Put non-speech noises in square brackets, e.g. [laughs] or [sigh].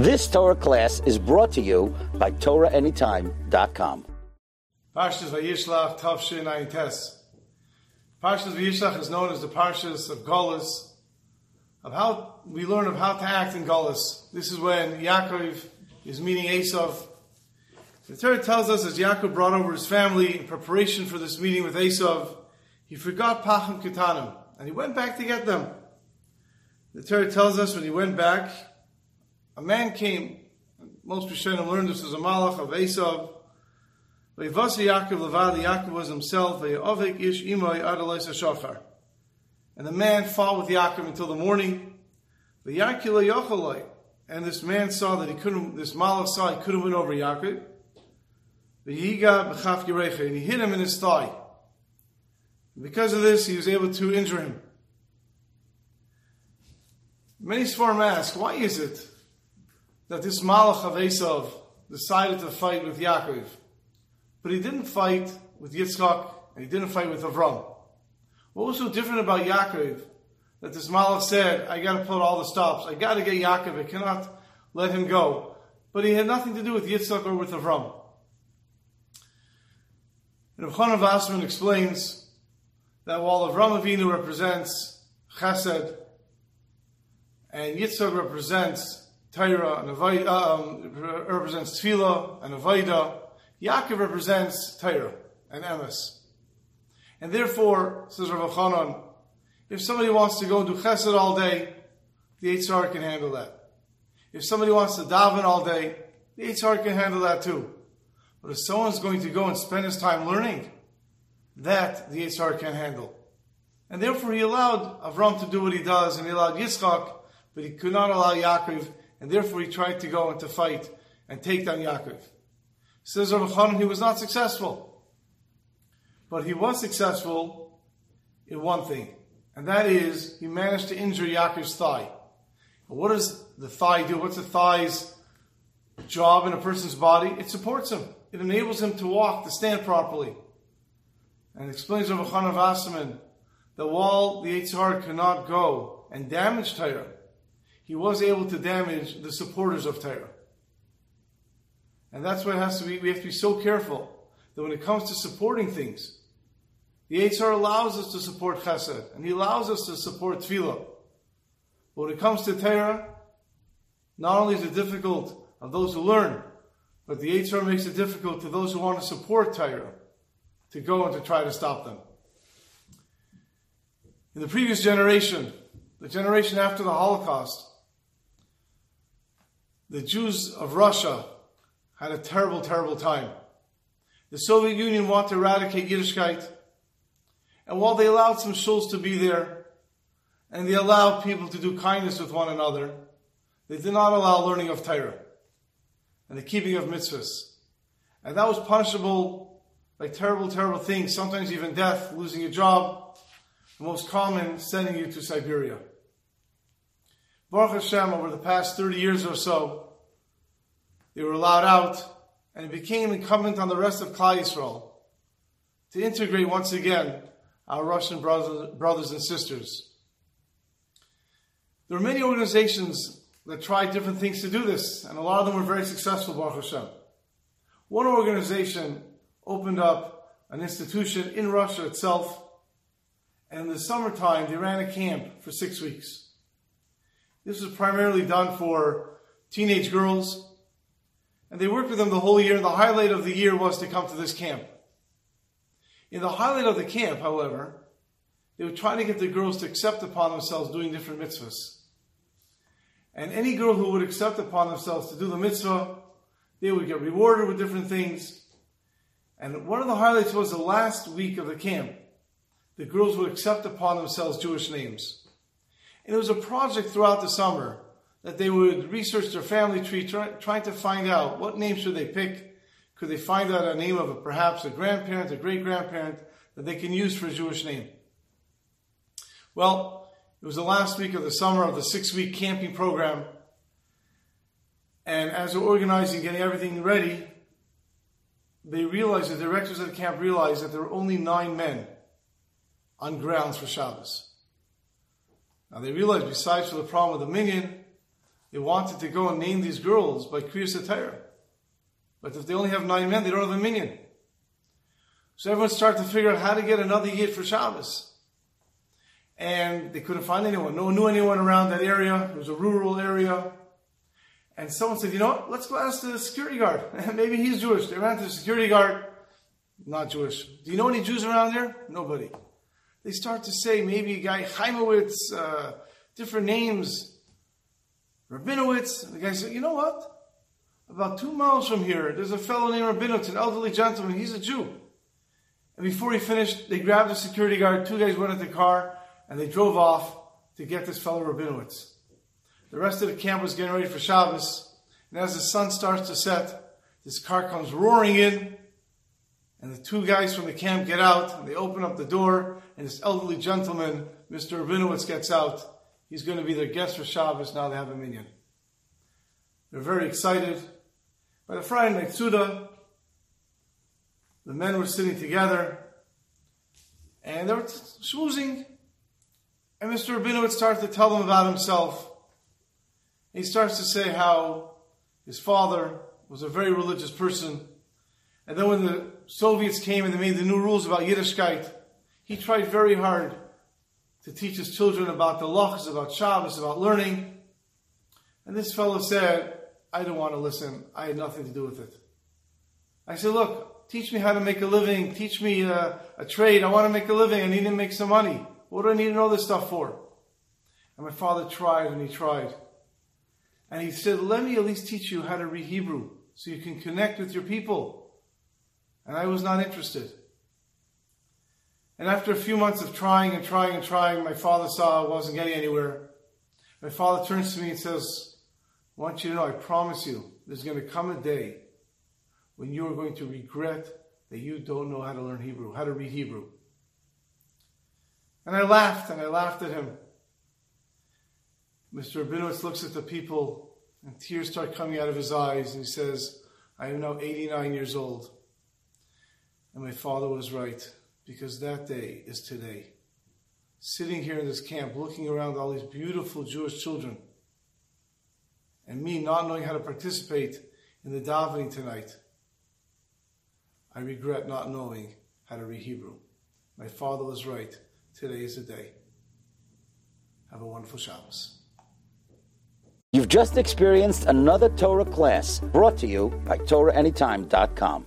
This Torah class is brought to you by TorahAnytime.com. Parshas Vayishlach Tavshin Aintes. Parshas Vayishlach is known as the Parshas of Golas, of how we learn of how to act in Golas. This is when Yaakov is meeting Esav. The Torah tells us as Yaakov brought over his family in preparation for this meeting with Esav, he forgot Pachim Ketanim, and he went back to get them. The Torah tells us when he went back, a man came, most Rishonim learned this as a malach of Esav, Vayvasi Yaakov Levad, Yaakov was himself, Vayovik Ish Imoy Adalais Shofar. And the man fought with Yaakov until the morning. Vayakila Yochaloi. And this man saw that he couldn't, this malach saw he couldn't win over Yaakov. V'yiga b'chaf Yerecha, and he hit him in his thigh. Because of this, he was able to injure him. Many Swarm ask, why is it that this Malach of Esav decided to fight with Yaakov, but he didn't fight with Yitzchak and he didn't fight with Avram. What was so different about Yaakov that this Malach said, I got to put all the stops. I got to get Yaakov. I cannot let him go. But he had nothing to do with Yitzchak or with Avram. And Chanan Vasserman explains that while Avram Avinu represents Chesed and Yitzchak represents Torah and Avodah, um, represents Tefillah and Avodah. Yaakov represents Torah and Emes. And therefore, says Rav Chanan, if somebody wants to go and do chesed all day, the Eitzar can handle that. If somebody wants to daven all day, the Eitzar can handle that too. But if someone's going to go and spend his time learning, that the Eitzar can handle. And therefore he allowed Avram to do what he does, and he allowed Yitzchak, but he could not allow Yaakov and therefore he tried to go into fight and take down Yaakov. Says Rav Chanan, he was not successful. But he was successful in one thing, and that is he managed to injure Yaakov's thigh. what does the thigh do? What's the thigh's job in a person's body? It supports him. It enables him to walk, to stand properly. And explains Rav Chanan Vasserman that while the Yitzhar cannot go and damage Torah, he was able to damage the supporters of Torah. And that's why it has to be. We have to be so careful that when it comes to supporting things, the Yitzhar allows us to support Chesed, and he allows us to support Tefillah. But when it comes to Torah, not only is it difficult of those who learn, but the Yitzhar makes it difficult to those who want to support Torah to go and to try to stop them. In the previous generation, the generation after the Holocaust, the Jews of Russia had a terrible, terrible time. The Soviet Union wanted to eradicate Yiddishkeit, and while they allowed some shuls to be there, and they allowed people to do kindness with one another, they did not allow learning of Torah and the keeping of mitzvahs. And that was punishable by terrible, terrible things, sometimes even death, losing your job, the most common, sending you to Siberia. Baruch Hashem, over the past 30 years or so, they were allowed out, and it became incumbent on the rest of Klal Yisrael to integrate once again our Russian brothers, brothers and sisters. There were many organizations that tried different things to do this, and a lot of them were very successful, Baruch Hashem. One organization opened up an institution in Russia itself, and in the summertime they ran a camp for six weeks. This was primarily done for teenage girls, and they worked with them the whole year, and the highlight of the year was to come to this camp. In the highlight of the camp, however, they were trying to get the girls to accept upon themselves doing different mitzvahs. And any girl who would accept upon themselves to do the mitzvah, they would get rewarded with different things. And one of the highlights was the last week of the camp. The girls would accept upon themselves Jewish names. And it was a project throughout the summer that they would research their family tree, try, trying to find out what name should they pick. Could they find out a name of a, perhaps a grandparent, a great grandparent that they can use for a Jewish name? Well, it was the last week of the summer of the six week camping program. And as they're organizing, getting everything ready, they realized, the directors of the camp realized that there were only nine men on grounds for Shabbos. Now they realized, besides for the problem with the minyan, They wanted to go and name these girls by Kriyas HaTorah. But if they only have nine men, they don't have a minyan. So everyone started to figure out how to get another yid for Shabbos. And they couldn't find anyone. No one knew anyone around that area. It was a rural area. And someone said, you know what? Let's go ask the security guard. [laughs] Maybe he's Jewish. They ran to the security guard. Not Jewish. Do you know any Jews around there? Nobody. They start to say maybe a guy Chaimowitz, uh, different names. Rabinowitz. The guy said, you know what? About two miles from here, there's a fellow named Rabinowitz, an elderly gentleman. He's a Jew. And before he finished, they grabbed the security guard. Two guys went in the car and they drove off to get this fellow Rabinowitz. The rest of the camp was getting ready for Shabbos. And as the sun starts to set, this car comes roaring in. And the two guys from the camp get out and they open up the door. And this elderly gentleman, Mr. Rabinowitz, gets out. He's going to be their guest for Shabbos. Now they have a minyan. They're very excited. By the Friday night Seudah, the men were sitting together and they were schmoozing. And Mr. Rabinowitz starts to tell them about himself. He starts to say how his father was a very religious person. And then when the Soviets came and they made the new rules about Yiddishkeit, he tried very hard to teach his children about the lachs, about Shabbos, about learning. And this fellow said, I don't want to listen. I had nothing to do with it. I said, look, teach me how to make a living. Teach me a, a trade. I want to make a living. I need to make some money. What do I need to know this stuff for? And my father tried and he tried. And he said, let me at least teach you how to read Hebrew so you can connect with your people. And I was not interested. And after a few months of trying and trying and trying, my father saw I wasn't getting anywhere. My father turns to me and says, I want you to know, I promise you, there's going to come a day when you are going to regret that you don't know how to learn Hebrew, how to read Hebrew. And I laughed and I laughed at him. Mr. Rabinowitz looks at the people and tears start coming out of his eyes and he says, I am now 89 years old. And my father was right because that day is today. Sitting here in this camp, looking around all these beautiful Jewish children, and me not knowing how to participate in the davening tonight, I regret not knowing how to read Hebrew. My father was right. Today is the day. Have a wonderful Shabbos. You've just experienced another Torah class brought to you by TorahAnytime.com.